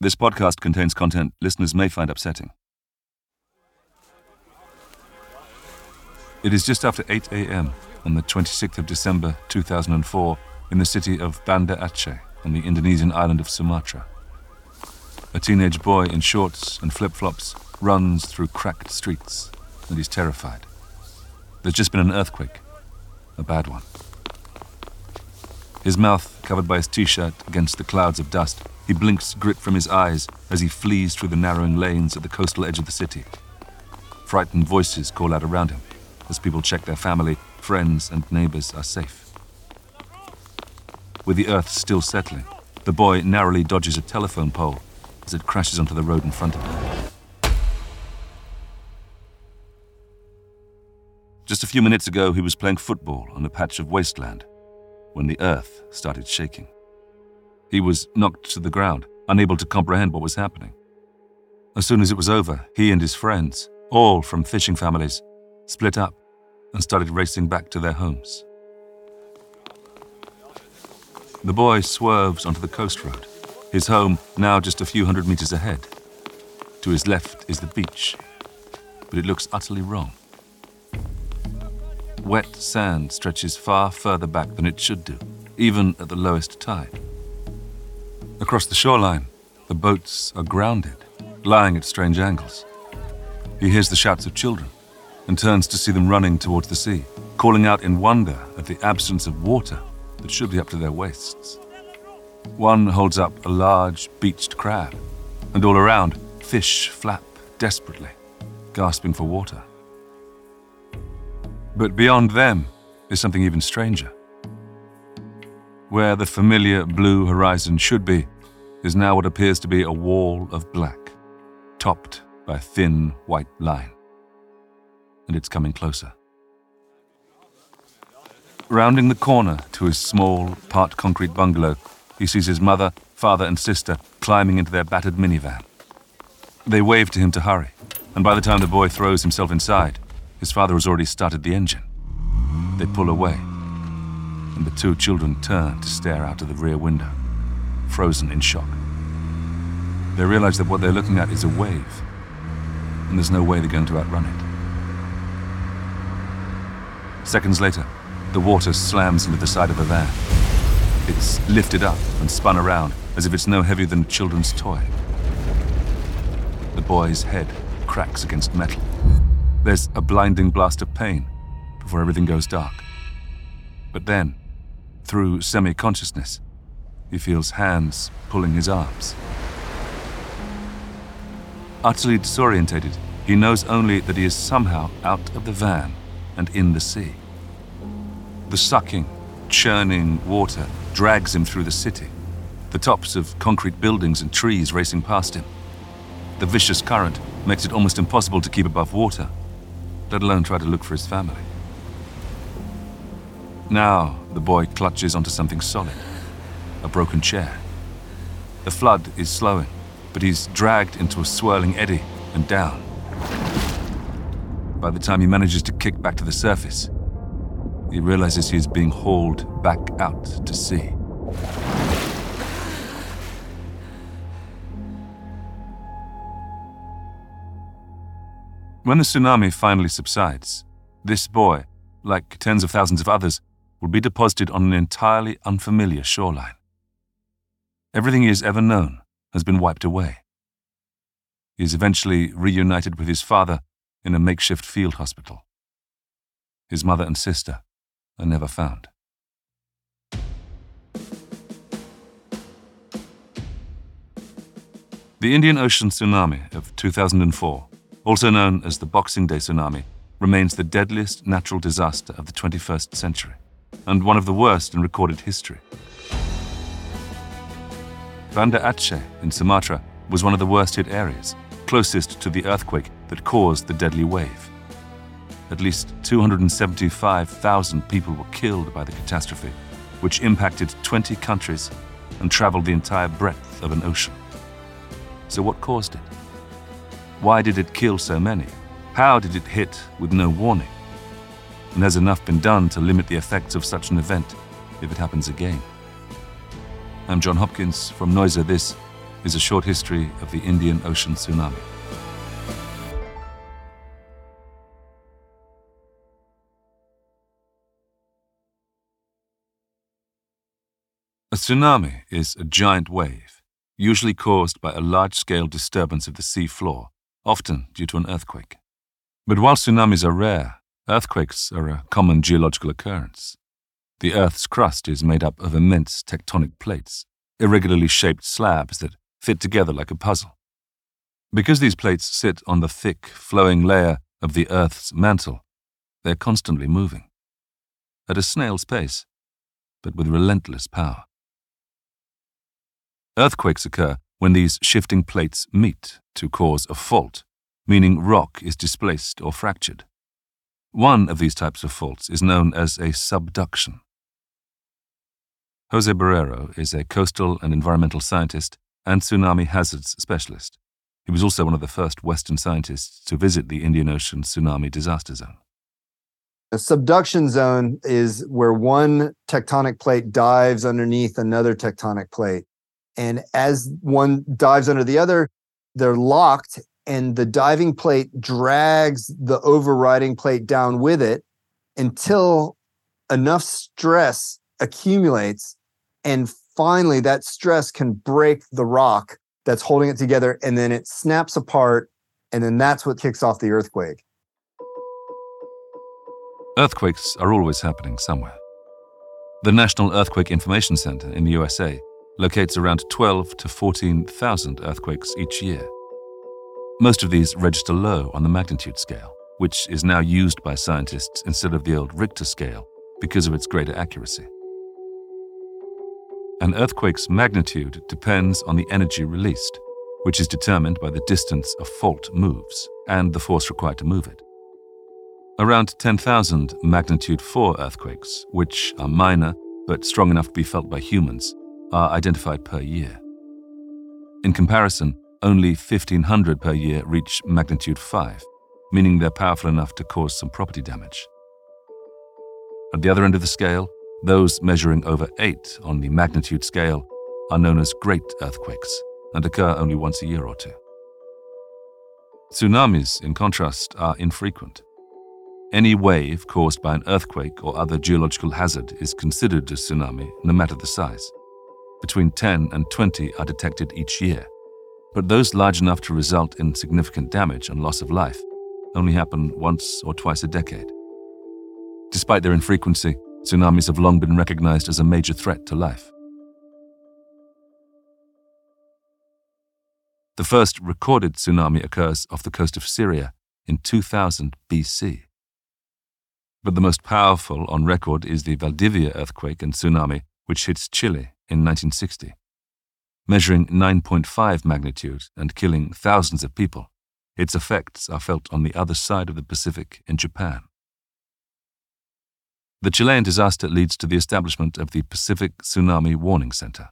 This podcast contains content listeners may find upsetting. It is just after 8 a.m. on the 26th of December 2004 in the city of Banda Aceh on the Indonesian island of Sumatra. A teenage boy in shorts and flip flops runs through cracked streets and he's terrified. There's just been an earthquake, a bad one. His mouth covered by his t shirt against the clouds of dust, he blinks grit from his eyes as he flees through the narrowing lanes at the coastal edge of the city. Frightened voices call out around him as people check their family, friends, and neighbors are safe. With the earth still settling, the boy narrowly dodges a telephone pole as it crashes onto the road in front of him. Just a few minutes ago, he was playing football on a patch of wasteland when the earth started shaking. He was knocked to the ground, unable to comprehend what was happening. As soon as it was over, he and his friends, all from fishing families, split up and started racing back to their homes. The boy swerves onto the coast road, his home now just a few hundred meters ahead. To his left is the beach, but it looks utterly wrong. Wet sand stretches far further back than it should do, even at the lowest tide. Across the shoreline, the boats are grounded, lying at strange angles. He hears the shouts of children and turns to see them running towards the sea, calling out in wonder at the absence of water that should be up to their waists. One holds up a large beached crab, and all around, fish flap desperately, gasping for water. But beyond them is something even stranger. Where the familiar blue horizon should be is now what appears to be a wall of black, topped by a thin white line. And it's coming closer. Rounding the corner to his small, part concrete bungalow, he sees his mother, father, and sister climbing into their battered minivan. They wave to him to hurry, and by the time the boy throws himself inside, his father has already started the engine. They pull away, and the two children turn to stare out of the rear window, frozen in shock. They realize that what they're looking at is a wave, and there's no way they're going to outrun it. Seconds later, the water slams into the side of a van. It's lifted up and spun around as if it's no heavier than a children's toy. The boy's head cracks against metal. There's a blinding blast of pain before everything goes dark. But then, through semi consciousness, he feels hands pulling his arms. Utterly disorientated, he knows only that he is somehow out of the van and in the sea. The sucking, churning water drags him through the city, the tops of concrete buildings and trees racing past him. The vicious current makes it almost impossible to keep above water, let alone try to look for his family. Now the boy clutches onto something solid a broken chair. The flood is slowing, but he's dragged into a swirling eddy and down. By the time he manages to kick back to the surface, he realizes he is being hauled back out to sea. When the tsunami finally subsides, this boy, like tens of thousands of others, will be deposited on an entirely unfamiliar shoreline. Everything he has ever known has been wiped away. He is eventually reunited with his father in a makeshift field hospital. His mother and sister are never found. The Indian Ocean tsunami of 2004, also known as the Boxing Day tsunami, remains the deadliest natural disaster of the 21st century and one of the worst in recorded history. Banda Aceh in Sumatra was one of the worst hit areas, closest to the earthquake that caused the deadly wave. At least 275,000 people were killed by the catastrophe, which impacted 20 countries and traveled the entire breadth of an ocean. So, what caused it? Why did it kill so many? How did it hit with no warning? And has enough been done to limit the effects of such an event if it happens again? I'm John Hopkins from Noiser. This is a short history of the Indian Ocean tsunami. A tsunami is a giant wave, usually caused by a large scale disturbance of the sea floor, often due to an earthquake. But while tsunamis are rare, earthquakes are a common geological occurrence. The Earth's crust is made up of immense tectonic plates, irregularly shaped slabs that fit together like a puzzle. Because these plates sit on the thick, flowing layer of the Earth's mantle, they're constantly moving. At a snail's pace, but with relentless power. Earthquakes occur when these shifting plates meet to cause a fault, meaning rock is displaced or fractured. One of these types of faults is known as a subduction. Jose Borrero is a coastal and environmental scientist and tsunami hazards specialist. He was also one of the first Western scientists to visit the Indian Ocean tsunami disaster zone. A subduction zone is where one tectonic plate dives underneath another tectonic plate. And as one dives under the other, they're locked, and the diving plate drags the overriding plate down with it until enough stress accumulates and finally, that stress can break the rock that's holding it together, and then it snaps apart, and then that's what kicks off the earthquake. Earthquakes are always happening somewhere. The National Earthquake Information Center in the USA locates around 12 to 14,000 earthquakes each year. Most of these register low on the magnitude scale, which is now used by scientists instead of the old Richter scale because of its greater accuracy. An earthquake's magnitude depends on the energy released, which is determined by the distance a fault moves and the force required to move it. Around 10,000 magnitude 4 earthquakes, which are minor but strong enough to be felt by humans, are identified per year. In comparison, only 1,500 per year reach magnitude 5, meaning they're powerful enough to cause some property damage. At the other end of the scale, those measuring over 8 on the magnitude scale are known as great earthquakes and occur only once a year or two. Tsunamis, in contrast, are infrequent. Any wave caused by an earthquake or other geological hazard is considered a tsunami, no matter the size. Between 10 and 20 are detected each year, but those large enough to result in significant damage and loss of life only happen once or twice a decade. Despite their infrequency, Tsunamis have long been recognized as a major threat to life. The first recorded tsunami occurs off the coast of Syria in 2000 BC. But the most powerful on record is the Valdivia earthquake and tsunami, which hits Chile in 1960. Measuring 9.5 magnitude and killing thousands of people, its effects are felt on the other side of the Pacific in Japan. The Chilean disaster leads to the establishment of the Pacific Tsunami Warning Center.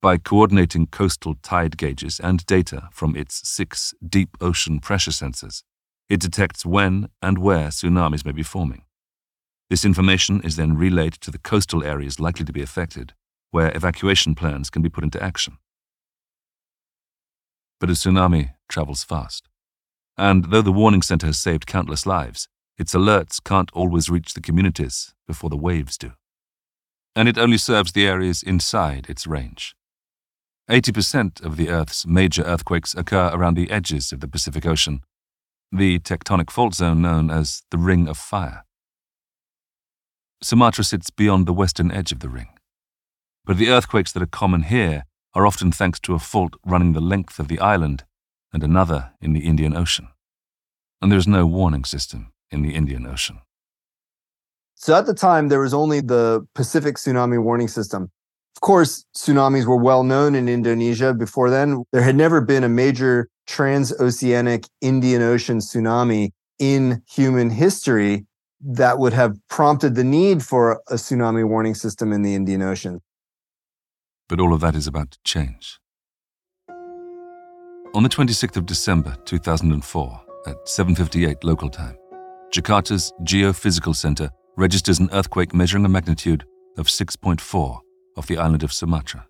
By coordinating coastal tide gauges and data from its six deep ocean pressure sensors, it detects when and where tsunamis may be forming. This information is then relayed to the coastal areas likely to be affected, where evacuation plans can be put into action. But a tsunami travels fast. And though the warning center has saved countless lives, its alerts can't always reach the communities before the waves do. And it only serves the areas inside its range. 80% of the Earth's major earthquakes occur around the edges of the Pacific Ocean, the tectonic fault zone known as the Ring of Fire. Sumatra sits beyond the western edge of the ring. But the earthquakes that are common here are often thanks to a fault running the length of the island and another in the Indian Ocean. And there is no warning system in the Indian Ocean. So at the time, there was only the Pacific Tsunami Warning System. Of course, tsunamis were well known in Indonesia before then. There had never been a major transoceanic Indian Ocean tsunami in human history that would have prompted the need for a tsunami warning system in the Indian Ocean. But all of that is about to change. On the 26th of December 2004, at 7:58 local time, Jakarta's Geophysical Center registers an earthquake measuring a magnitude of 6.4 off the island of Sumatra.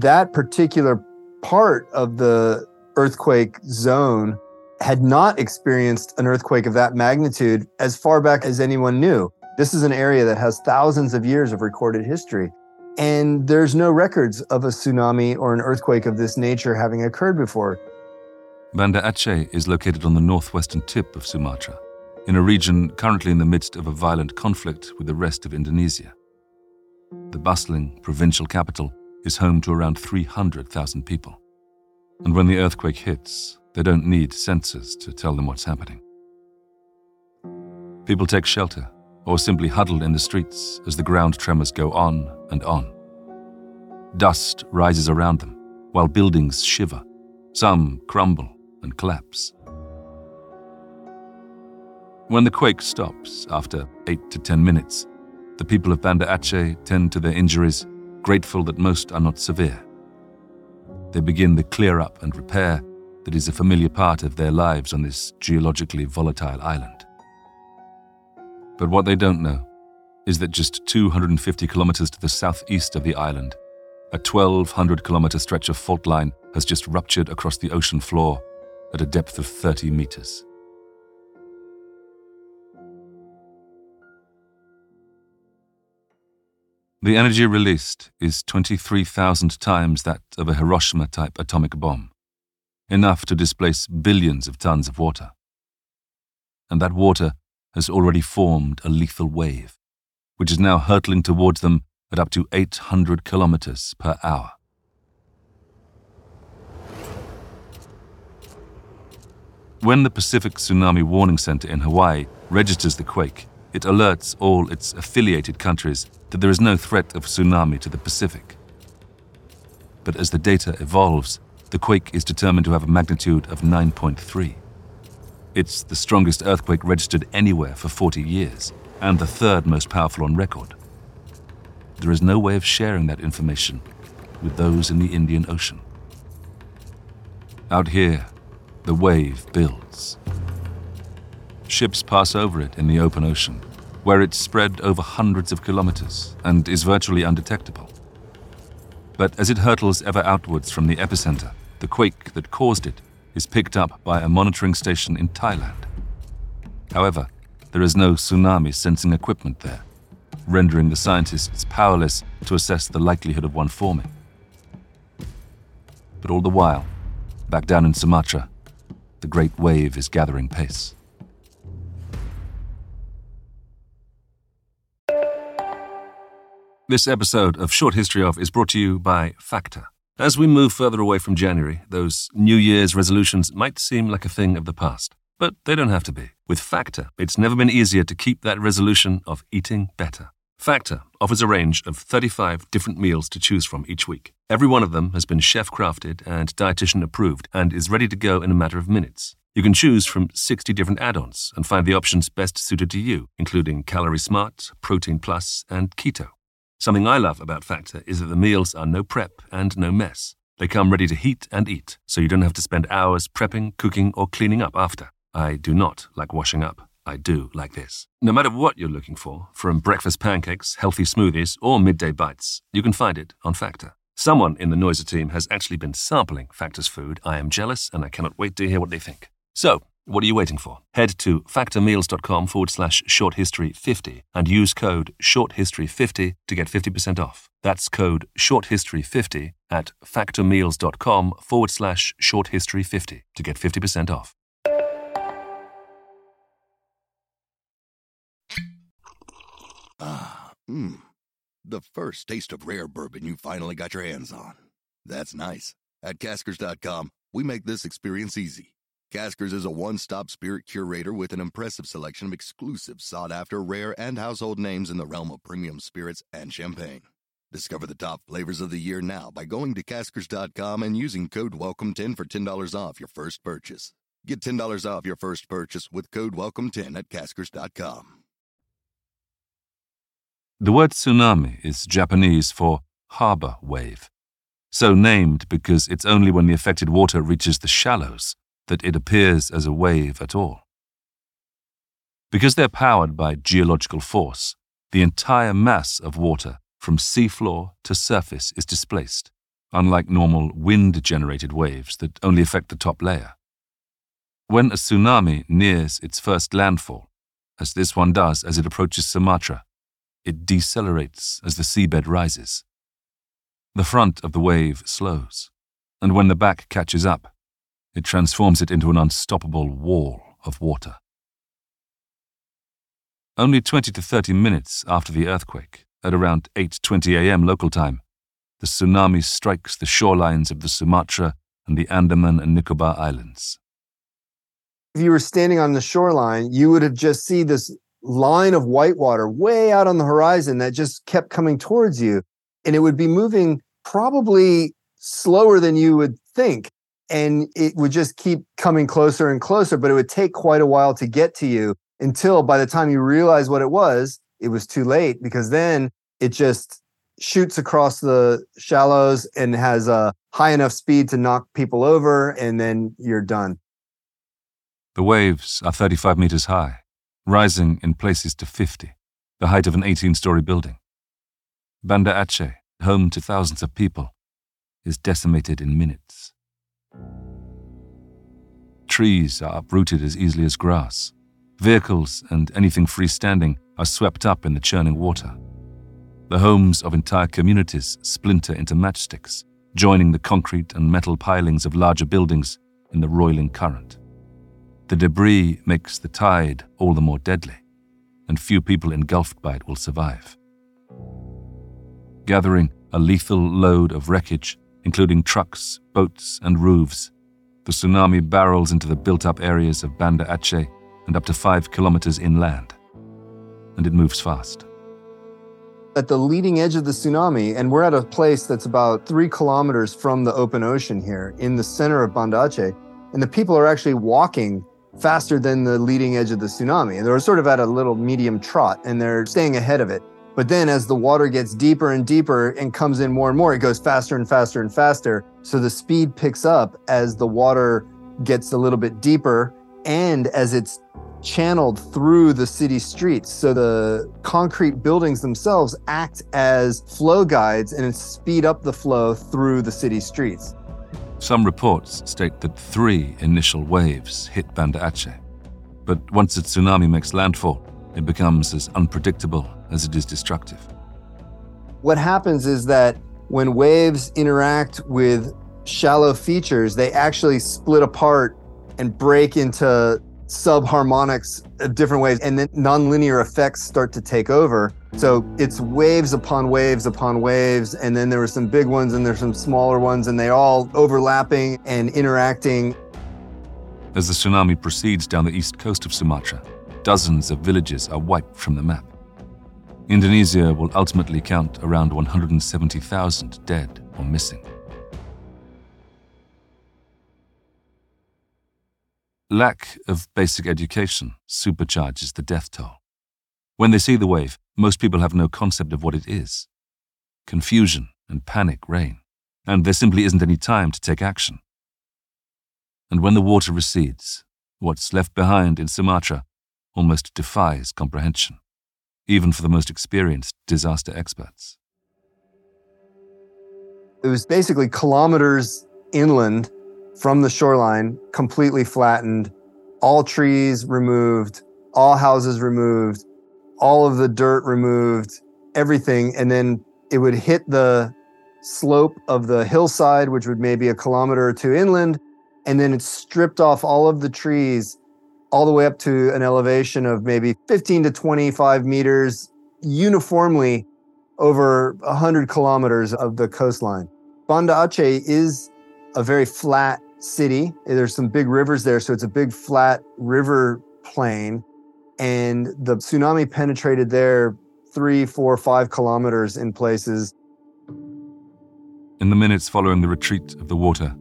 that particular part of the earthquake zone had not experienced an earthquake of that magnitude as far back as anyone knew. This is an area that has thousands of years of recorded history. And there's no records of a tsunami or an earthquake of this nature having occurred before. Banda Aceh is located on the northwestern tip of Sumatra, in a region currently in the midst of a violent conflict with the rest of Indonesia. The bustling provincial capital is home to around 300,000 people. And when the earthquake hits, they don't need sensors to tell them what's happening. People take shelter or simply huddle in the streets as the ground tremors go on and on. Dust rises around them while buildings shiver. Some crumble and collapse. When the quake stops after 8 to 10 minutes, the people of Banda Aceh tend to their injuries, grateful that most are not severe. They begin the clear up and repair that is a familiar part of their lives on this geologically volatile island. But what they don't know is that just 250 kilometers to the southeast of the island, a 1,200 kilometer stretch of fault line has just ruptured across the ocean floor at a depth of 30 meters. The energy released is 23,000 times that of a Hiroshima type atomic bomb, enough to displace billions of tons of water. And that water has already formed a lethal wave, which is now hurtling towards them at up to 800 kilometers per hour. When the Pacific Tsunami Warning Center in Hawaii registers the quake, it alerts all its affiliated countries that there is no threat of tsunami to the Pacific. But as the data evolves, the quake is determined to have a magnitude of 9.3. It's the strongest earthquake registered anywhere for 40 years, and the third most powerful on record. There is no way of sharing that information with those in the Indian Ocean. Out here, the wave builds. Ships pass over it in the open ocean, where it's spread over hundreds of kilometers and is virtually undetectable. But as it hurtles ever outwards from the epicenter, the quake that caused it is picked up by a monitoring station in Thailand. However, there is no tsunami sensing equipment there, rendering the scientists powerless to assess the likelihood of one forming. But all the while, back down in Sumatra, the great wave is gathering pace. This episode of Short History of is brought to you by Factor. As we move further away from January, those New Year's resolutions might seem like a thing of the past. But they don't have to be. With Factor, it's never been easier to keep that resolution of eating better. Factor offers a range of 35 different meals to choose from each week. Every one of them has been chef crafted and dietitian approved and is ready to go in a matter of minutes. You can choose from 60 different add ons and find the options best suited to you, including Calorie Smart, Protein Plus, and Keto. Something I love about Factor is that the meals are no prep and no mess. They come ready to heat and eat, so you don't have to spend hours prepping, cooking, or cleaning up after. I do not like washing up. I do like this. No matter what you're looking for, from breakfast pancakes, healthy smoothies, or midday bites, you can find it on Factor. Someone in the Noiser team has actually been sampling Factor's food. I am jealous and I cannot wait to hear what they think. So, what are you waiting for? Head to factormeals.com forward slash shorthistory50 and use code shorthistory50 to get 50% off. That's code shorthistory50 at factormeals.com forward slash shorthistory50 to get 50% off. Ah, mmm. The first taste of rare bourbon you finally got your hands on. That's nice. At caskers.com, we make this experience easy. Caskers is a one stop spirit curator with an impressive selection of exclusive, sought after, rare, and household names in the realm of premium spirits and champagne. Discover the top flavors of the year now by going to caskers.com and using code WELCOME10 for $10 off your first purchase. Get $10 off your first purchase with code WELCOME10 at caskers.com. The word tsunami is Japanese for harbor wave, so named because it's only when the affected water reaches the shallows that it appears as a wave at all. Because they're powered by geological force, the entire mass of water from seafloor to surface is displaced, unlike normal wind generated waves that only affect the top layer. When a tsunami nears its first landfall, as this one does as it approaches Sumatra, it decelerates as the seabed rises. The front of the wave slows, and when the back catches up, it transforms it into an unstoppable wall of water. Only 20 to 30 minutes after the earthquake, at around 8:20 a.m. local time, the tsunami strikes the shorelines of the Sumatra and the Andaman and Nicobar Islands. If you were standing on the shoreline, you would have just see this line of white water way out on the horizon that just kept coming towards you. And it would be moving probably slower than you would think. And it would just keep coming closer and closer, but it would take quite a while to get to you until by the time you realize what it was, it was too late because then it just shoots across the shallows and has a high enough speed to knock people over, and then you're done. The waves are 35 meters high, rising in places to 50, the height of an 18 story building. Banda Aceh, home to thousands of people, is decimated in minutes. Trees are uprooted as easily as grass. Vehicles and anything freestanding are swept up in the churning water. The homes of entire communities splinter into matchsticks, joining the concrete and metal pilings of larger buildings in the roiling current. The debris makes the tide all the more deadly, and few people engulfed by it will survive. Gathering a lethal load of wreckage, including trucks, boats, and roofs, the tsunami barrels into the built up areas of Banda Aceh and up to five kilometers inland. And it moves fast. At the leading edge of the tsunami, and we're at a place that's about three kilometers from the open ocean here in the center of Banda Aceh, and the people are actually walking faster than the leading edge of the tsunami. And they're sort of at a little medium trot and they're staying ahead of it. But then as the water gets deeper and deeper and comes in more and more, it goes faster and faster and faster. So the speed picks up as the water gets a little bit deeper and as it's channeled through the city streets. So the concrete buildings themselves act as flow guides and speed up the flow through the city streets. Some reports state that three initial waves hit Banda Aceh. But once a tsunami makes landfall, it becomes as unpredictable as it is destructive. What happens is that when waves interact with shallow features, they actually split apart and break into subharmonics of different ways, and then nonlinear effects start to take over. So it's waves upon waves upon waves, and then there were some big ones and there's some smaller ones, and they all overlapping and interacting. As the tsunami proceeds down the east coast of Sumatra, dozens of villages are wiped from the map. Indonesia will ultimately count around 170,000 dead or missing. Lack of basic education supercharges the death toll. When they see the wave, most people have no concept of what it is. Confusion and panic reign, and there simply isn't any time to take action. And when the water recedes, what's left behind in Sumatra almost defies comprehension, even for the most experienced disaster experts. It was basically kilometers inland from the shoreline, completely flattened, all trees removed, all houses removed, all of the dirt removed, everything. And then it would hit the slope of the hillside, which would maybe a kilometer or two inland. And then it stripped off all of the trees all the way up to an elevation of maybe 15 to 25 meters uniformly over 100 kilometers of the coastline. Banda Aceh is a very flat city. There's some big rivers there, so it's a big flat river plain. And the tsunami penetrated there three, four, five kilometers in places. In the minutes following the retreat of the water,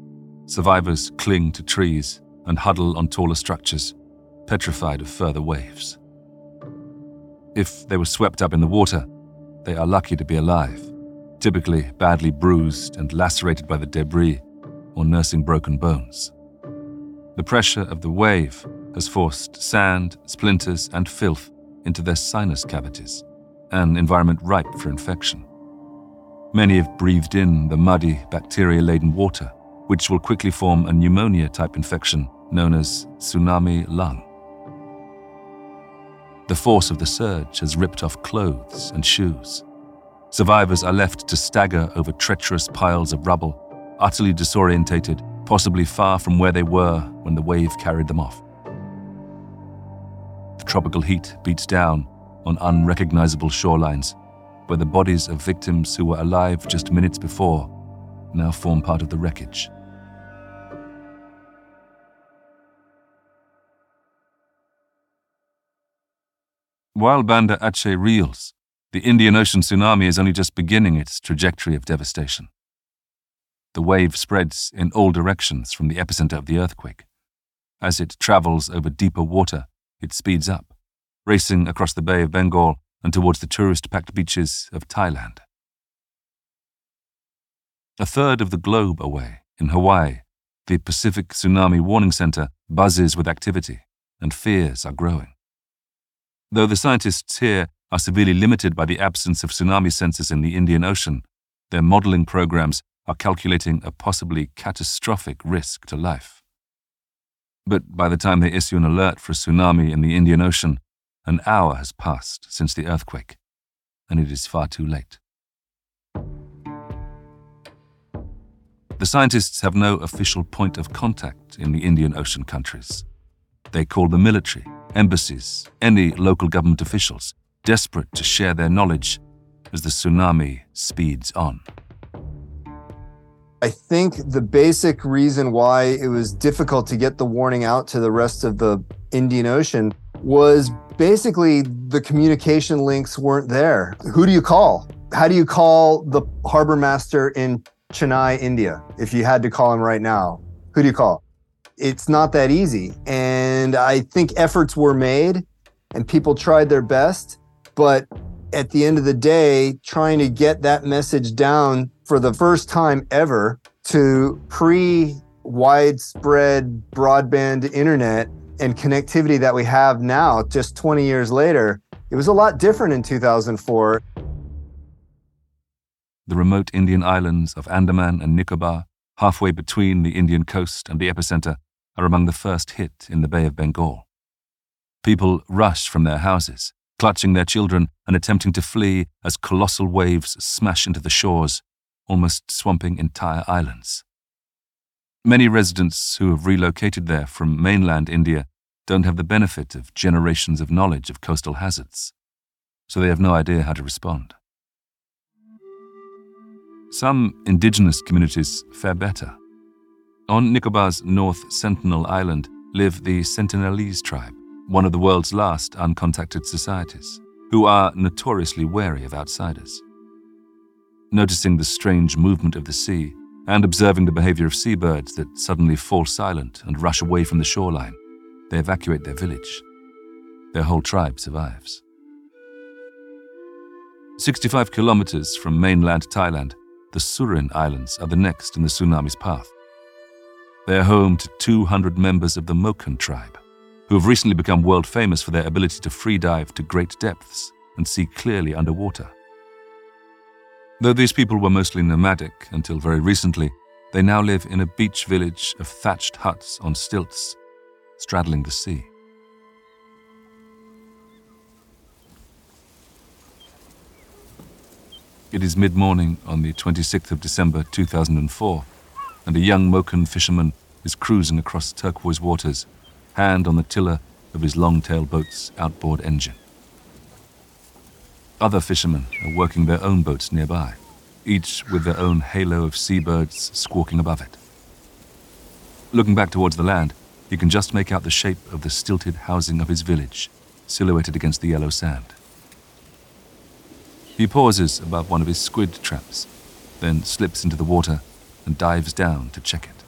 survivors cling to trees and huddle on taller structures, petrified of further waves. If they were swept up in the water, they are lucky to be alive, typically badly bruised and lacerated by the debris or nursing broken bones. The pressure of the wave has forced sand, splinters, and filth into their sinus cavities, an environment ripe for infection. Many have breathed in the muddy, bacteria laden water, which will quickly form a pneumonia type infection known as tsunami lung. The force of the surge has ripped off clothes and shoes. Survivors are left to stagger over treacherous piles of rubble, utterly disorientated, possibly far from where they were when the wave carried them off. The tropical heat beats down on unrecognizable shorelines, where the bodies of victims who were alive just minutes before now form part of the wreckage. While Banda Aceh reels, the Indian Ocean tsunami is only just beginning its trajectory of devastation. The wave spreads in all directions from the epicenter of the earthquake. As it travels over deeper water, it speeds up, racing across the Bay of Bengal and towards the tourist packed beaches of Thailand. A third of the globe away, in Hawaii, the Pacific Tsunami Warning Center buzzes with activity, and fears are growing. Though the scientists here are severely limited by the absence of tsunami sensors in the Indian Ocean, their modeling programs are calculating a possibly catastrophic risk to life. But by the time they issue an alert for a tsunami in the Indian Ocean, an hour has passed since the earthquake, and it is far too late. The scientists have no official point of contact in the Indian Ocean countries. They call the military embassies, any local government officials, desperate to share their knowledge as the tsunami speeds on. I think the basic reason why it was difficult to get the warning out to the rest of the Indian Ocean was basically the communication links weren't there. Who do you call? How do you call the harbor master in Chennai, India, if you had to call him right now? Who do you call? It's not that easy. And I think efforts were made and people tried their best. But at the end of the day, trying to get that message down for the first time ever to pre widespread broadband internet and connectivity that we have now, just 20 years later, it was a lot different in 2004. The remote Indian islands of Andaman and Nicobar, halfway between the Indian coast and the epicenter, are among the first hit in the Bay of Bengal. People rush from their houses, clutching their children and attempting to flee as colossal waves smash into the shores, almost swamping entire islands. Many residents who have relocated there from mainland India don't have the benefit of generations of knowledge of coastal hazards, so they have no idea how to respond. Some indigenous communities fare better. On Nicobar's North Sentinel Island live the Sentinelese tribe, one of the world's last uncontacted societies, who are notoriously wary of outsiders. Noticing the strange movement of the sea and observing the behavior of seabirds that suddenly fall silent and rush away from the shoreline, they evacuate their village. Their whole tribe survives. 65 kilometers from mainland Thailand, the Surin Islands are the next in the tsunami's path. They are home to 200 members of the Moken tribe, who have recently become world famous for their ability to free dive to great depths and see clearly underwater. Though these people were mostly nomadic until very recently, they now live in a beach village of thatched huts on stilts, straddling the sea. It is mid morning on the 26th of December 2004 and a young Moken fisherman is cruising across turquoise waters, hand on the tiller of his long-tail boat's outboard engine. Other fishermen are working their own boats nearby, each with their own halo of seabirds squawking above it. Looking back towards the land, he can just make out the shape of the stilted housing of his village, silhouetted against the yellow sand. He pauses above one of his squid traps, then slips into the water and dives down to check it.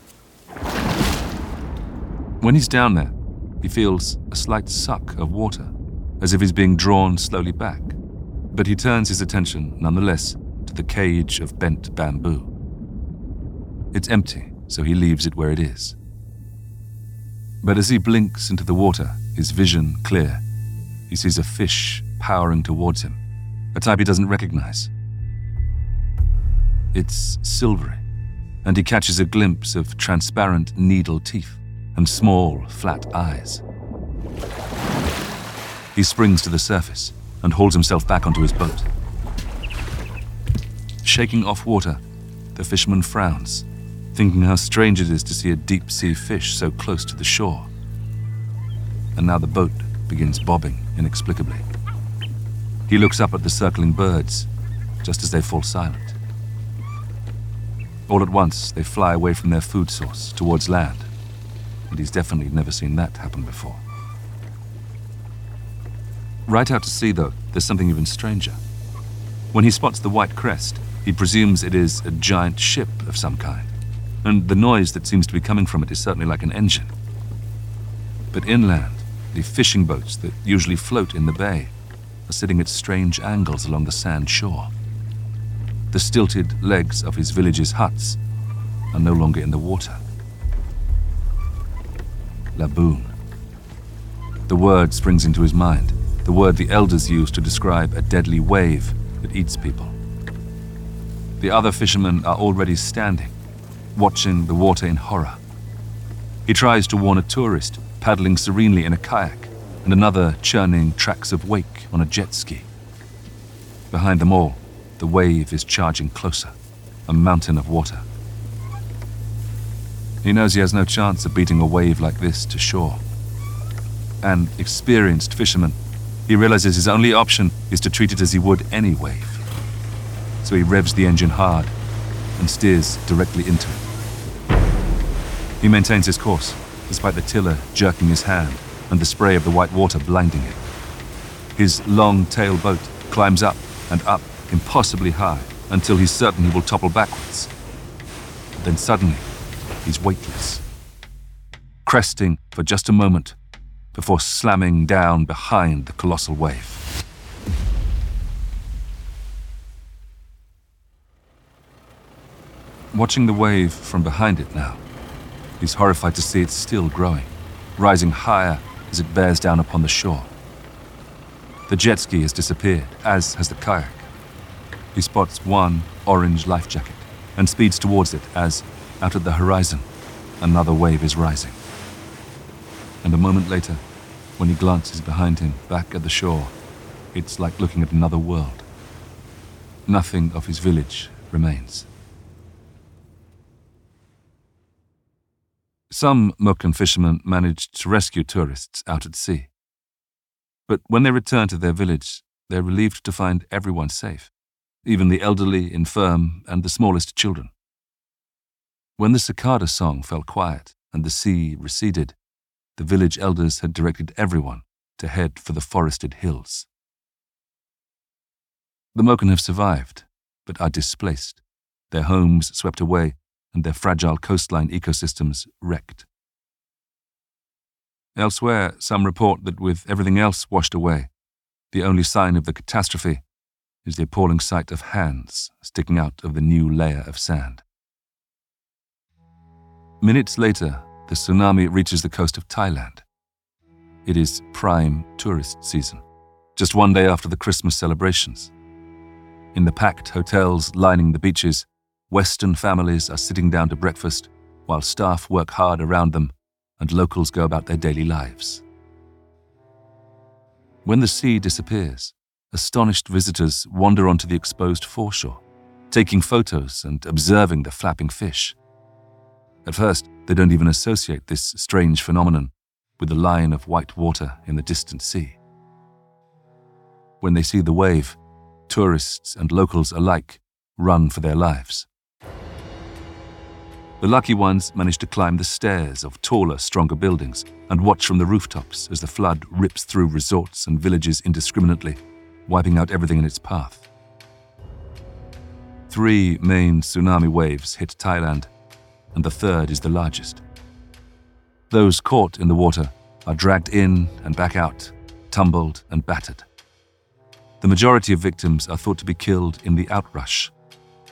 When he's down there, he feels a slight suck of water, as if he's being drawn slowly back. But he turns his attention, nonetheless, to the cage of bent bamboo. It's empty, so he leaves it where it is. But as he blinks into the water, his vision clear, he sees a fish powering towards him, a type he doesn't recognize. It's silvery, and he catches a glimpse of transparent needle teeth and small, flat eyes. He springs to the surface and hauls himself back onto his boat. Shaking off water, the fisherman frowns, thinking how strange it is to see a deep sea fish so close to the shore. And now the boat begins bobbing inexplicably. He looks up at the circling birds just as they fall silent. All at once, they fly away from their food source towards land, and he's definitely never seen that happen before. Right out to sea, though, there's something even stranger. When he spots the white crest, he presumes it is a giant ship of some kind, and the noise that seems to be coming from it is certainly like an engine. But inland, the fishing boats that usually float in the bay are sitting at strange angles along the sand shore. The stilted legs of his village's huts are no longer in the water. Laboon. The word springs into his mind, the word the elders use to describe a deadly wave that eats people. The other fishermen are already standing, watching the water in horror. He tries to warn a tourist paddling serenely in a kayak and another churning tracks of wake on a jet ski. Behind them all, the wave is charging closer, a mountain of water. He knows he has no chance of beating a wave like this to shore. An experienced fisherman, he realizes his only option is to treat it as he would any wave. So he revs the engine hard and steers directly into it. He maintains his course, despite the tiller jerking his hand and the spray of the white water blinding him. His long tail boat climbs up and up impossibly high until he's certain he will topple backwards. then suddenly, he's weightless, cresting for just a moment before slamming down behind the colossal wave. Watching the wave from behind it now, he's horrified to see it still growing, rising higher as it bears down upon the shore. The jet ski has disappeared, as has the kayak. He spots one orange life jacket and speeds towards it as, out at the horizon, another wave is rising. And a moment later, when he glances behind him back at the shore, it's like looking at another world. Nothing of his village remains. Some Moken fishermen managed to rescue tourists out at sea. But when they return to their village, they're relieved to find everyone safe even the elderly, infirm, and the smallest children. When the cicada song fell quiet and the sea receded, the village elders had directed everyone to head for the forested hills. The Moken have survived, but are displaced, their homes swept away, and their fragile coastline ecosystems wrecked. Elsewhere, some report that with everything else washed away, the only sign of the catastrophe is the appalling sight of hands sticking out of the new layer of sand. Minutes later, the tsunami reaches the coast of Thailand. It is prime tourist season, just one day after the Christmas celebrations. In the packed hotels lining the beaches, Western families are sitting down to breakfast while staff work hard around them and locals go about their daily lives. When the sea disappears, astonished visitors wander onto the exposed foreshore, taking photos and observing the flapping fish. At first, they don't even associate this strange phenomenon with the line of white water in the distant sea. When they see the wave, tourists and locals alike run for their lives. The lucky ones manage to climb the stairs of taller, stronger buildings and watch from the rooftops as the flood rips through resorts and villages indiscriminately wiping out everything in its path. Three main tsunami waves hit Thailand, and the third is the largest. Those caught in the water are dragged in and back out, tumbled and battered. The majority of victims are thought to be killed in the outrush,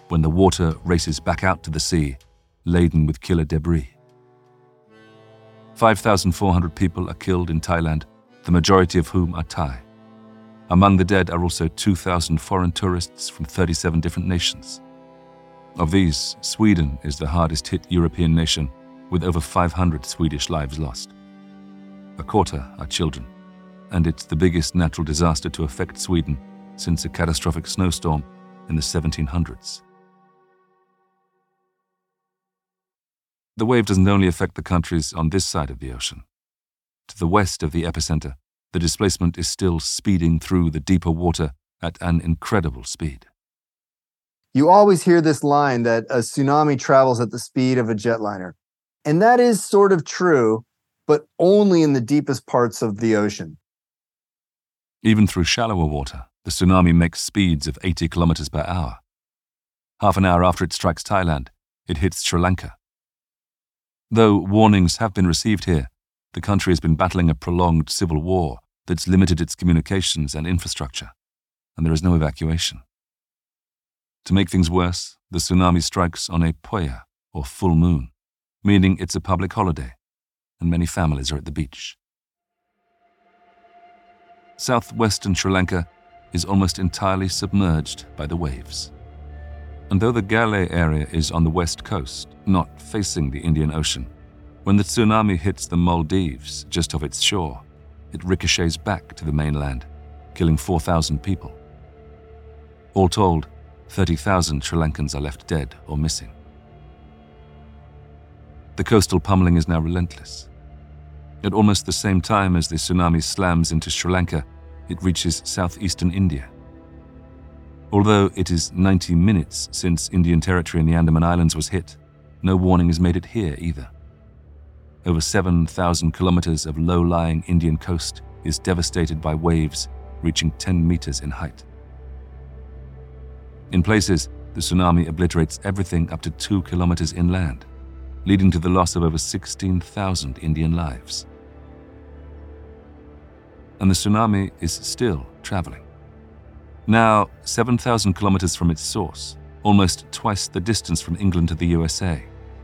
when the water races back out to the sea, laden with killer debris. 5,400 people are killed in Thailand, the majority of whom are Thai. Among the dead are also 2,000 foreign tourists from 37 different nations. Of these, Sweden is the hardest hit European nation, with over 500 Swedish lives lost. A quarter are children, and it's the biggest natural disaster to affect Sweden since a catastrophic snowstorm in the 1700s. The wave doesn't only affect the countries on this side of the ocean. To the west of the epicenter, the displacement is still speeding through the deeper water at an incredible speed. You always hear this line that a tsunami travels at the speed of a jetliner. And that is sort of true, but only in the deepest parts of the ocean. Even through shallower water, the tsunami makes speeds of 80 kilometers per hour. Half an hour after it strikes Thailand, it hits Sri Lanka. Though warnings have been received here, the country has been battling a prolonged civil war that's limited its communications and infrastructure, and there is no evacuation. To make things worse, the tsunami strikes on a poya, or full moon, meaning it's a public holiday, and many families are at the beach. Southwestern Sri Lanka is almost entirely submerged by the waves. And though the Galle area is on the west coast, not facing the Indian Ocean, when the tsunami hits the Maldives just off its shore, it ricochets back to the mainland, killing 4,000 people. All told, 30,000 Sri Lankans are left dead or missing. The coastal pummeling is now relentless. At almost the same time as the tsunami slams into Sri Lanka, it reaches southeastern India. Although it is 90 minutes since Indian territory in the Andaman Islands was hit, no warning is made it here either. Over 7,000 kilometers of low lying Indian coast is devastated by waves reaching 10 meters in height. In places, the tsunami obliterates everything up to 2 kilometers inland, leading to the loss of over 16,000 Indian lives. And the tsunami is still traveling. Now, 7,000 kilometers from its source, almost twice the distance from England to the USA,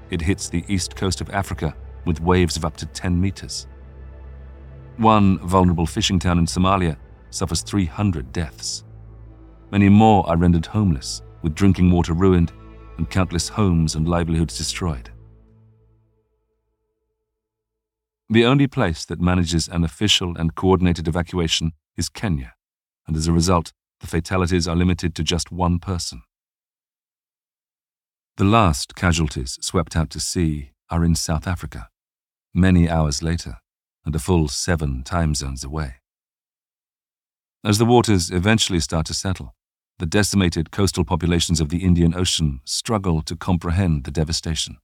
it hits the east coast of Africa with waves of up to 10 meters. One vulnerable fishing town in Somalia suffers 300 deaths. Many more are rendered homeless, with drinking water ruined and countless homes and livelihoods destroyed. The only place that manages an official and coordinated evacuation is Kenya, and as a result, the fatalities are limited to just one person. The last casualties swept out to sea are in South Africa, many hours later, and a full seven time zones away. As the waters eventually start to settle, the decimated coastal populations of the Indian Ocean struggle to comprehend the devastation.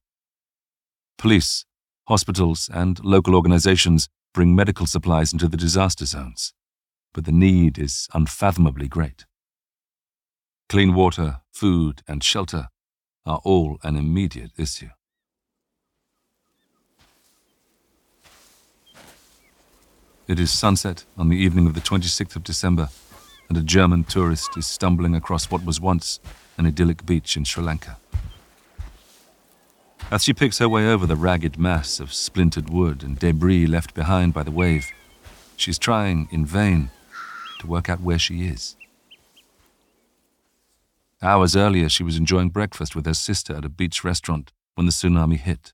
Police, hospitals, and local organizations bring medical supplies into the disaster zones, but the need is unfathomably great. Clean water, food, and shelter are all an immediate issue. It is sunset on the evening of the 26th of December, and a German tourist is stumbling across what was once an idyllic beach in Sri Lanka. As she picks her way over the ragged mass of splintered wood and debris left behind by the wave, she's trying in vain to work out where she is. Hours earlier, she was enjoying breakfast with her sister at a beach restaurant when the tsunami hit.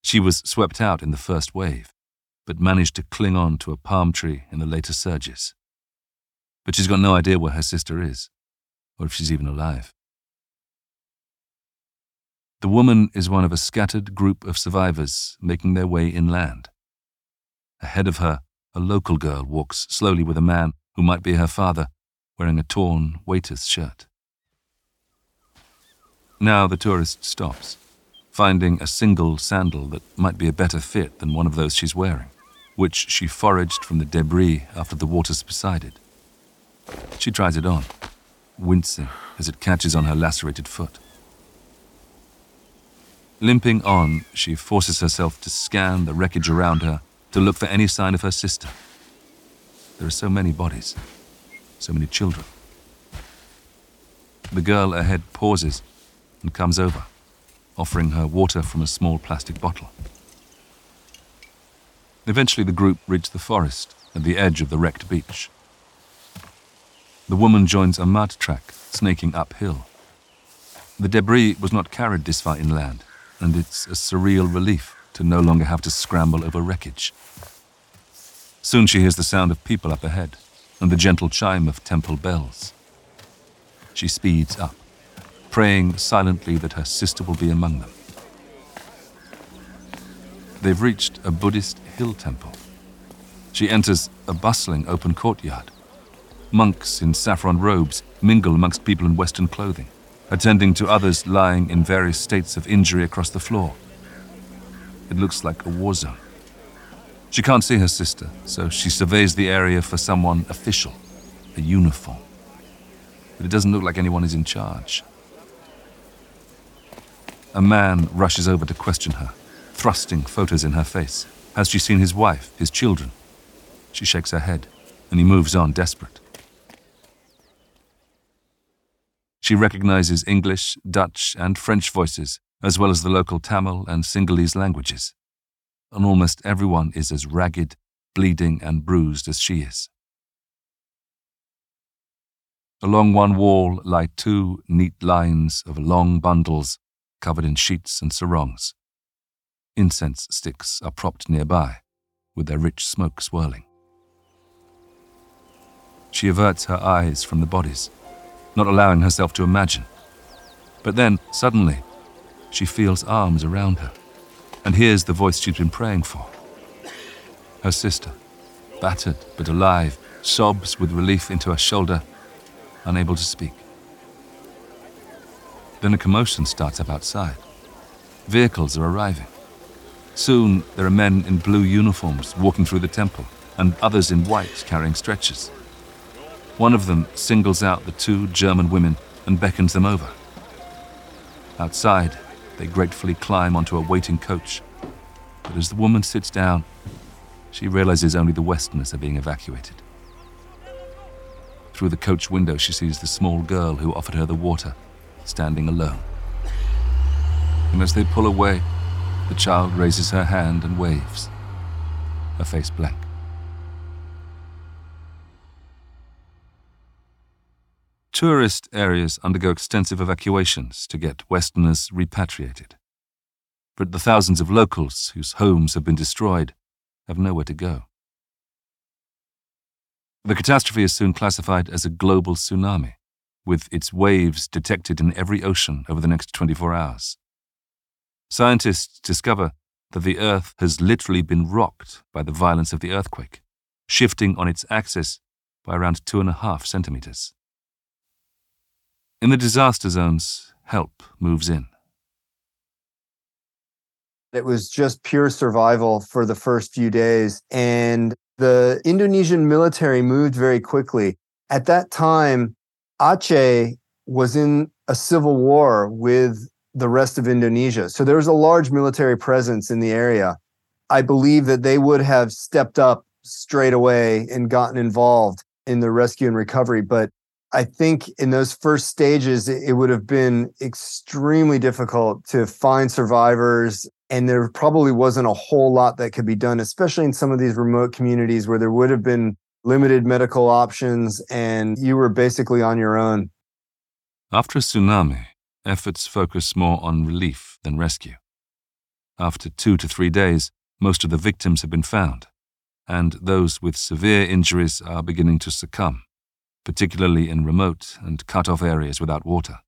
She was swept out in the first wave but managed to cling on to a palm tree in the later surges. But she's got no idea where her sister is, or if she's even alive. The woman is one of a scattered group of survivors making their way inland. Ahead of her, a local girl walks slowly with a man who might be her father, wearing a torn waiter's shirt. Now the tourist stops, finding a single sandal that might be a better fit than one of those she's wearing which she foraged from the debris after the water subsided. She tries it on, wincing as it catches on her lacerated foot. Limping on, she forces herself to scan the wreckage around her to look for any sign of her sister. There are so many bodies, so many children. The girl ahead pauses and comes over, offering her water from a small plastic bottle. Eventually, the group reach the forest at the edge of the wrecked beach. The woman joins a mud track snaking uphill. The debris was not carried this far inland, and it's a surreal relief to no longer have to scramble over wreckage. Soon she hears the sound of people up ahead and the gentle chime of temple bells. She speeds up, praying silently that her sister will be among them. They've reached a Buddhist hill temple. She enters a bustling open courtyard. Monks in saffron robes mingle amongst people in Western clothing, attending to others lying in various states of injury across the floor. It looks like a war zone. She can't see her sister, so she surveys the area for someone official, a uniform. But it doesn't look like anyone is in charge. A man rushes over to question her, thrusting photos in her face. Has she seen his wife, his children? She shakes her head, and he moves on, desperate. She recognizes English, Dutch, and French voices, as well as the local Tamil and Sinhalese languages. And almost everyone is as ragged, bleeding, and bruised as she is. Along one wall lie two neat lines of long bundles covered in sheets and sarongs. Incense sticks are propped nearby, with their rich smoke swirling. She averts her eyes from the bodies, not allowing herself to imagine. But then, suddenly, she feels arms around her and hears the voice she's been praying for. Her sister, battered but alive, sobs with relief into her shoulder, unable to speak. Then a commotion starts up outside. Vehicles are arriving. Soon there are men in blue uniforms walking through the temple, and others in white carrying stretchers. One of them singles out the two German women and beckons them over. Outside, they gratefully climb onto a waiting coach. But as the woman sits down, she realizes only the Westerners are being evacuated. Through the coach window, she sees the small girl who offered her the water, standing alone. And as they pull away, the child raises her hand and waves, her face blank. Tourist areas undergo extensive evacuations to get Westerners repatriated. But the thousands of locals whose homes have been destroyed have nowhere to go. The catastrophe is soon classified as a global tsunami, with its waves detected in every ocean over the next 24 hours. Scientists discover that the Earth has literally been rocked by the violence of the earthquake, shifting on its axis by around two and a half centimeters. In the disaster zones, help moves in. It was just pure survival for the first few days. And the Indonesian military moved very quickly. At that time, Aceh was in a civil war with the rest of Indonesia. So there was a large military presence in the area. I believe that they would have stepped up straight away and gotten involved in the rescue and recovery. But I think in those first stages, it would have been extremely difficult to find survivors. And there probably wasn't a whole lot that could be done, especially in some of these remote communities where there would have been limited medical options and you were basically on your own. After tsunami, efforts focus more on relief than rescue. After two to three days, most of the victims have been found, and those with severe injuries are beginning to succumb particularly in remote and cut off areas without water.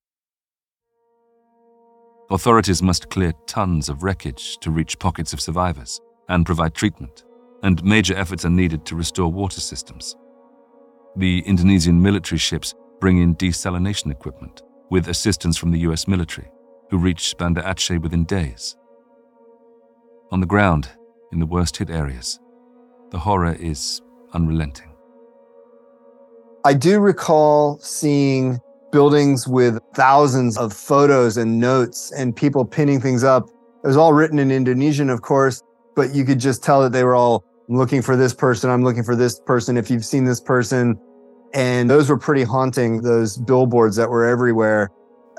Authorities must clear tons of wreckage to reach pockets of survivors and provide treatment, and major efforts are needed to restore water systems. The Indonesian military ships bring in desalination equipment with assistance from the US military, who reached Banda Aceh within days. On the ground, in the worst hit areas, the horror is unrelenting. I do recall seeing buildings with thousands of photos and notes and people pinning things up. It was all written in Indonesian, of course, but you could just tell that they were all looking for this person. I'm looking for this person. If you've seen this person. And those were pretty haunting, those billboards that were everywhere.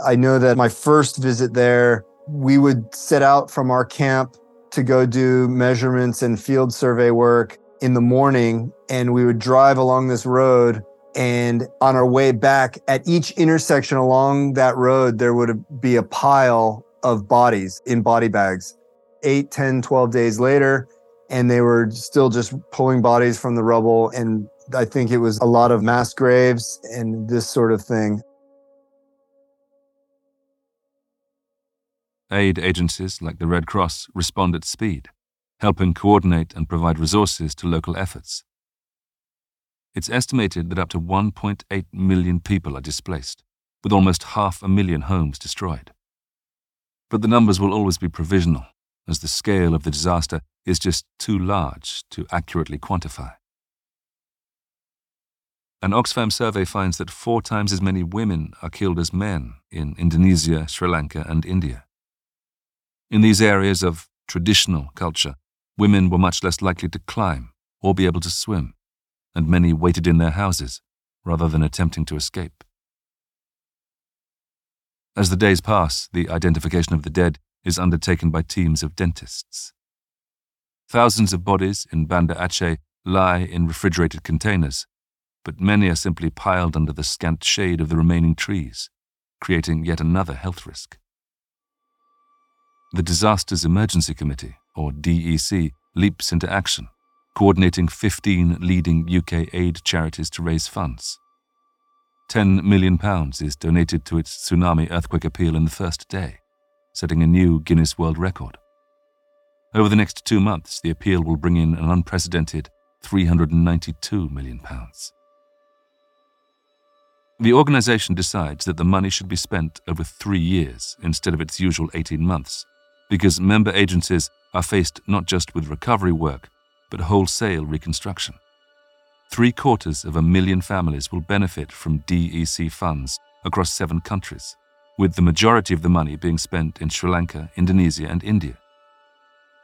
I know that my first visit there, we would set out from our camp to go do measurements and field survey work in the morning. And we would drive along this road And on our way back, at each intersection along that road, there would be a pile of bodies in body bags. Eight, 10, 12 days later, and they were still just pulling bodies from the rubble. And I think it was a lot of mass graves and this sort of thing. Aid agencies like the Red Cross respond at speed, helping coordinate and provide resources to local efforts. It's estimated that up to 1.8 million people are displaced, with almost half a million homes destroyed. But the numbers will always be provisional, as the scale of the disaster is just too large to accurately quantify. An Oxfam survey finds that four times as many women are killed as men in Indonesia, Sri Lanka, and India. In these areas of traditional culture, women were much less likely to climb or be able to swim, and many waited in their houses rather than attempting to escape. As the days pass, the identification of the dead is undertaken by teams of dentists. Thousands of bodies in Banda Aceh lie in refrigerated containers, but many are simply piled under the scant shade of the remaining trees, creating yet another health risk. The Disasters Emergency Committee, or DEC, leaps into action, coordinating 15 leading UK aid charities to raise funds. £10 million is donated to its tsunami earthquake appeal in the first day, setting a new Guinness World Record. Over the next two months, the appeal will bring in an unprecedented £392 million. The organisation decides that the money should be spent over three years instead of its usual 18 months because member agencies are faced not just with recovery work, but wholesale reconstruction. Three quarters of a million families will benefit from DEC funds across seven countries, with the majority of the money being spent in Sri Lanka, Indonesia, and India.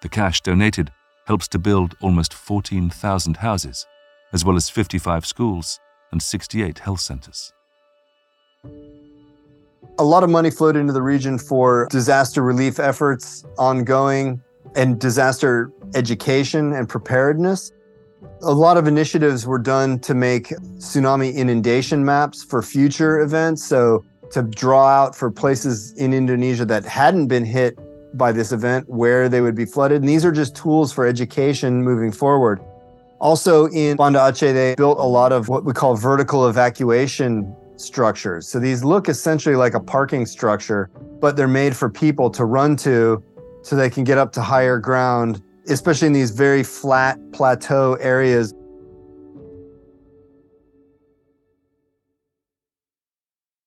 The cash donated helps to build almost 14,000 houses, as well as 55 schools and 68 health centers. A lot of money flowed into the region for disaster relief efforts ongoing and disaster education and preparedness. A lot of initiatives were done to make tsunami inundation maps for future events. So, to draw out for places in Indonesia that hadn't been hit by this event where they would be flooded. And these are just tools for education moving forward. Also, in Banda Aceh, they built a lot of what we call vertical evacuation structures. So these look essentially like a parking structure, but they're made for people to run to so they can get up to higher ground, especially in these very flat plateau areas.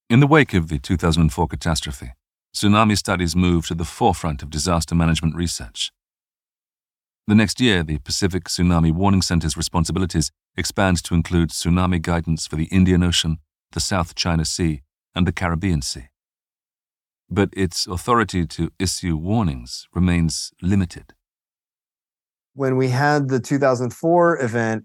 In the wake of the 2004 catastrophe, tsunami studies moved to the forefront of disaster management research. The next year, the Pacific Tsunami Warning Center's responsibilities expand to include tsunami guidance for the Indian Ocean, the South China Sea, and the Caribbean Sea. But its authority to issue warnings remains limited. When we had the 2004 event,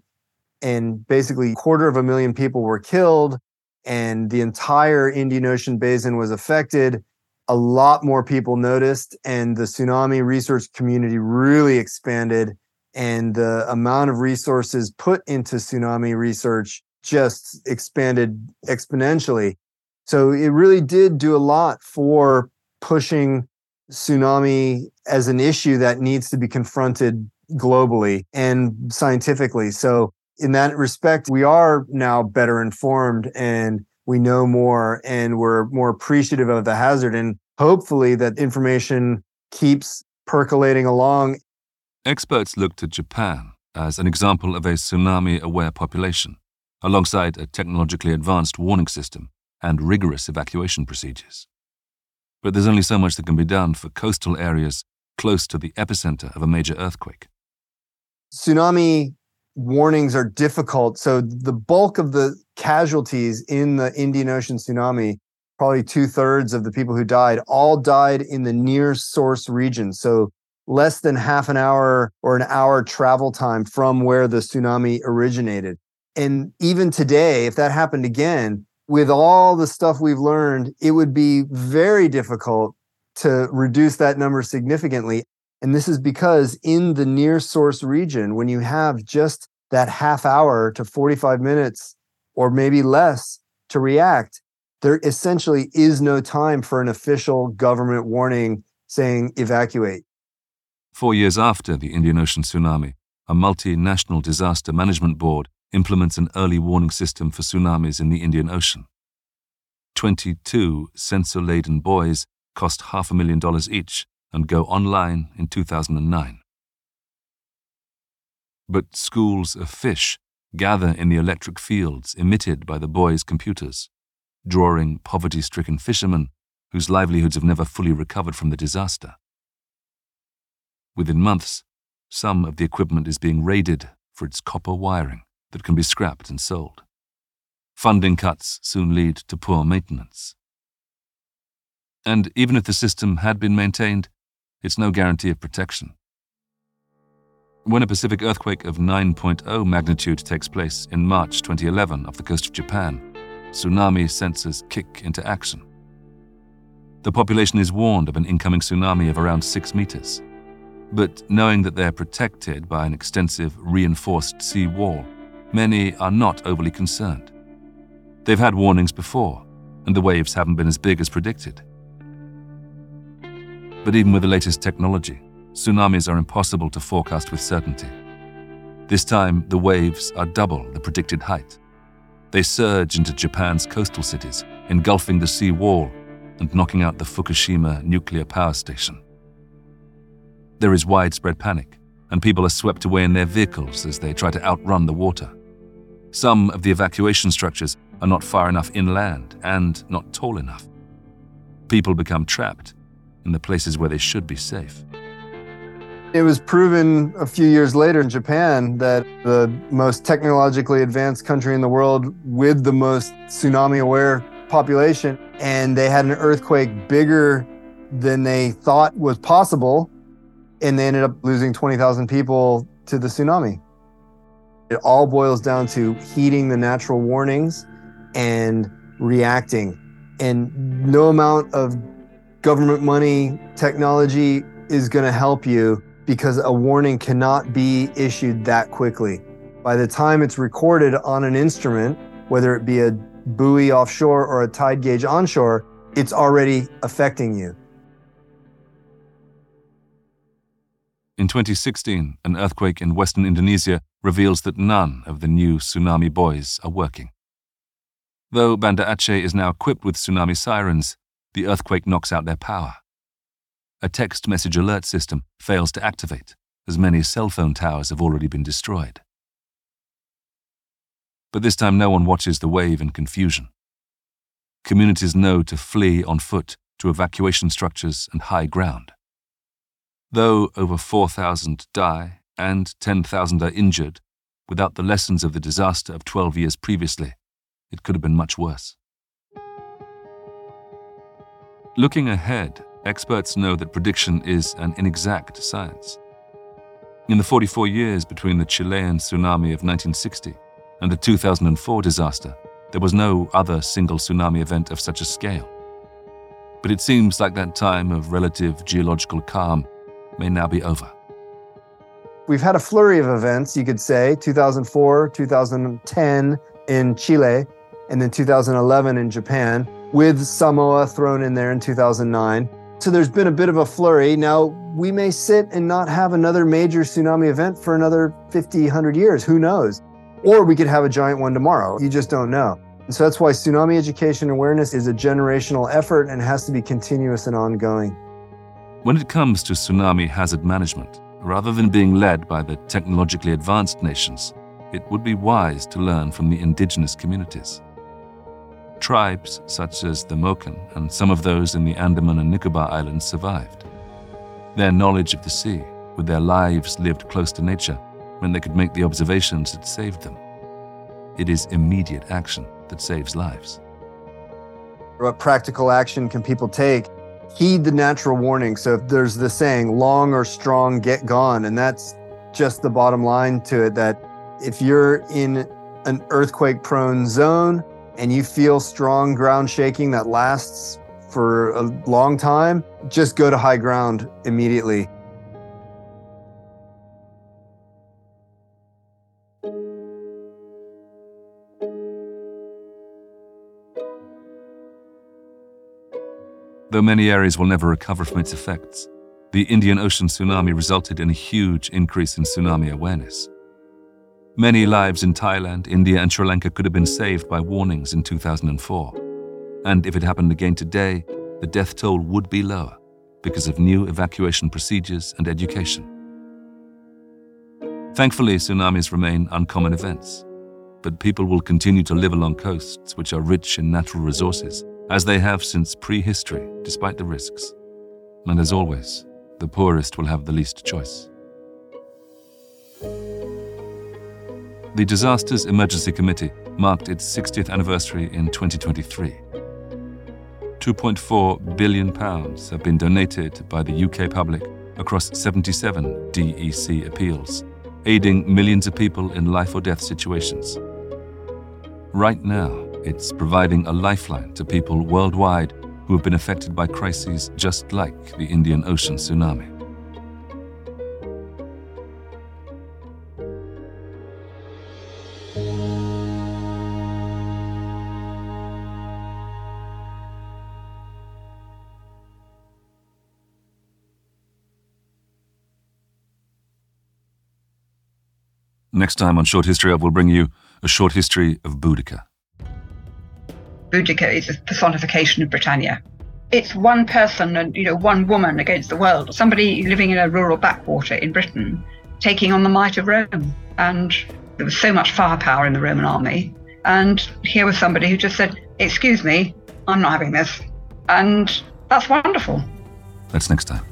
and basically a quarter of a million people were killed, and the entire Indian Ocean basin was affected, a lot more people noticed, and the tsunami research community really expanded. And the amount of resources put into tsunami research just expanded exponentially. So it really did do a lot for pushing tsunami as an issue that needs to be confronted globally and scientifically. So in that respect, we are now better informed and we know more and we're more appreciative of the hazard. And hopefully that information keeps percolating along. Experts looked to Japan as an example of a tsunami aware population alongside a technologically advanced warning system and rigorous evacuation procedures. But there's only so much that can be done for coastal areas close to the epicenter of a major earthquake. Tsunami warnings are difficult. So, the bulk of the casualties in the Indian Ocean tsunami, probably two thirds of the people who died, all died in the near source region. So, less than half an hour or an hour travel time from where the tsunami originated. And even today, if that happened again, with all the stuff we've learned, it would be very difficult to reduce that number significantly. And this is because in the near source region, when you have just that half hour to 45 minutes or maybe less to react, there essentially is no time for an official government warning saying evacuate. Four years after the Indian Ocean tsunami, a multinational disaster management board implements an early warning system for tsunamis in the Indian Ocean. 22 sensor laden buoys cost half a million dollars each and go online in 2009. But schools of fish gather in the electric fields emitted by the buoys' computers, drawing poverty stricken fishermen whose livelihoods have never fully recovered from the disaster. Within months, some of the equipment is being raided for its copper wiring that can be scrapped and sold. Funding cuts soon lead to poor maintenance. And even if the system had been maintained, it's no guarantee of protection. When a Pacific earthquake of 9.0 magnitude takes place in March 2011 off the coast of Japan, tsunami sensors kick into action. The population is warned of an incoming tsunami of around 6 meters. But knowing that they're protected by an extensive reinforced sea wall, many are not overly concerned. They've had warnings before, and the waves haven't been as big as predicted. But even with the latest technology, tsunamis are impossible to forecast with certainty. This time, the waves are double the predicted height. They surge into Japan's coastal cities, engulfing the sea wall and knocking out the Fukushima nuclear power station. There is widespread panic, and people are swept away in their vehicles as they try to outrun the water. Some of the evacuation structures are not far enough inland and not tall enough. People become trapped in the places where they should be safe. It was proven a few years later in Japan that the most technologically advanced country in the world with the most tsunami aware population, and they had an earthquake bigger than they thought was possible and they ended up losing 20,000 people to the tsunami. It all boils down to heeding the natural warnings and reacting. And no amount of government money, technology is going to help you because a warning cannot be issued that quickly. By the time it's recorded on an instrument, whether it be a buoy offshore or a tide gauge onshore, it's already affecting you. In 2016, an earthquake in western Indonesia reveals that none of the new tsunami buoys are working. Though Banda Aceh is now equipped with tsunami sirens, the earthquake knocks out their power. A text message alert system fails to activate, as many cell phone towers have already been destroyed. But this time, no one watches the wave in confusion. Communities know to flee on foot to evacuation structures and high ground. Though over 4,000 die and 10,000 are injured, without the lessons of the disaster of 12 years previously, it could have been much worse. Looking ahead, experts know that prediction is an inexact science. In the 44 years between the Chilean tsunami of 1960 and the 2004 disaster, there was no other single tsunami event of such a scale. But it seems like that time of relative geological calm may now be over. We've had a flurry of events, you could say 2004, 2010 in Chile, and then 2011 in Japan, with Samoa thrown in there in 2009. So there's been a bit of a flurry. Now, we may sit and not have another major tsunami event for another 50, 100 years. Who knows? Or we could have a giant one tomorrow. You just don't know. And so that's why tsunami education awareness is a generational effort and has to be continuous and ongoing. When it comes to tsunami hazard management, rather than being led by the technologically advanced nations, it would be wise to learn from the indigenous communities. Tribes such as the Moken and some of those in the Andaman and Nicobar Islands survived. Their knowledge of the sea, with their lives lived close to nature, meant they could make the observations that saved them. It is immediate action that saves lives. What practical action can people take heed the natural warning. So if there's the saying, long or strong, get gone. And that's just the bottom line to it that if you're in an earthquake prone zone and you feel strong ground shaking that lasts for a long time, just go to high ground immediately. Though many areas will never recover from its effects, the Indian Ocean tsunami resulted in a huge increase in tsunami awareness. Many lives in Thailand, India, and Sri Lanka could have been saved by warnings in 2004. And if it happened again today, the death toll would be lower because of new evacuation procedures and education. Thankfully, tsunamis remain uncommon events, but people will continue to live along coasts which are rich in natural resources, as they have since prehistory, despite the risks. And as always, the poorest will have the least choice. The Disasters Emergency Committee marked its 60th anniversary in 2023. 2.4 billion pounds have been donated by the UK public across 77 DEC appeals, aiding millions of people in life or death situations. Right now, it's providing a lifeline to people worldwide who have been affected by crises just like the Indian Ocean tsunami. Next time on Short History of, we'll bring you a short history of Boudica. Is a personification of Britannia. It's one person and you know one woman against the world. Somebody living in a rural backwater in Britain, taking on the might of Rome. And there was so much firepower in the Roman army. And here was somebody who just said, "Excuse me, I'm not having this," and that's wonderful. That's next time.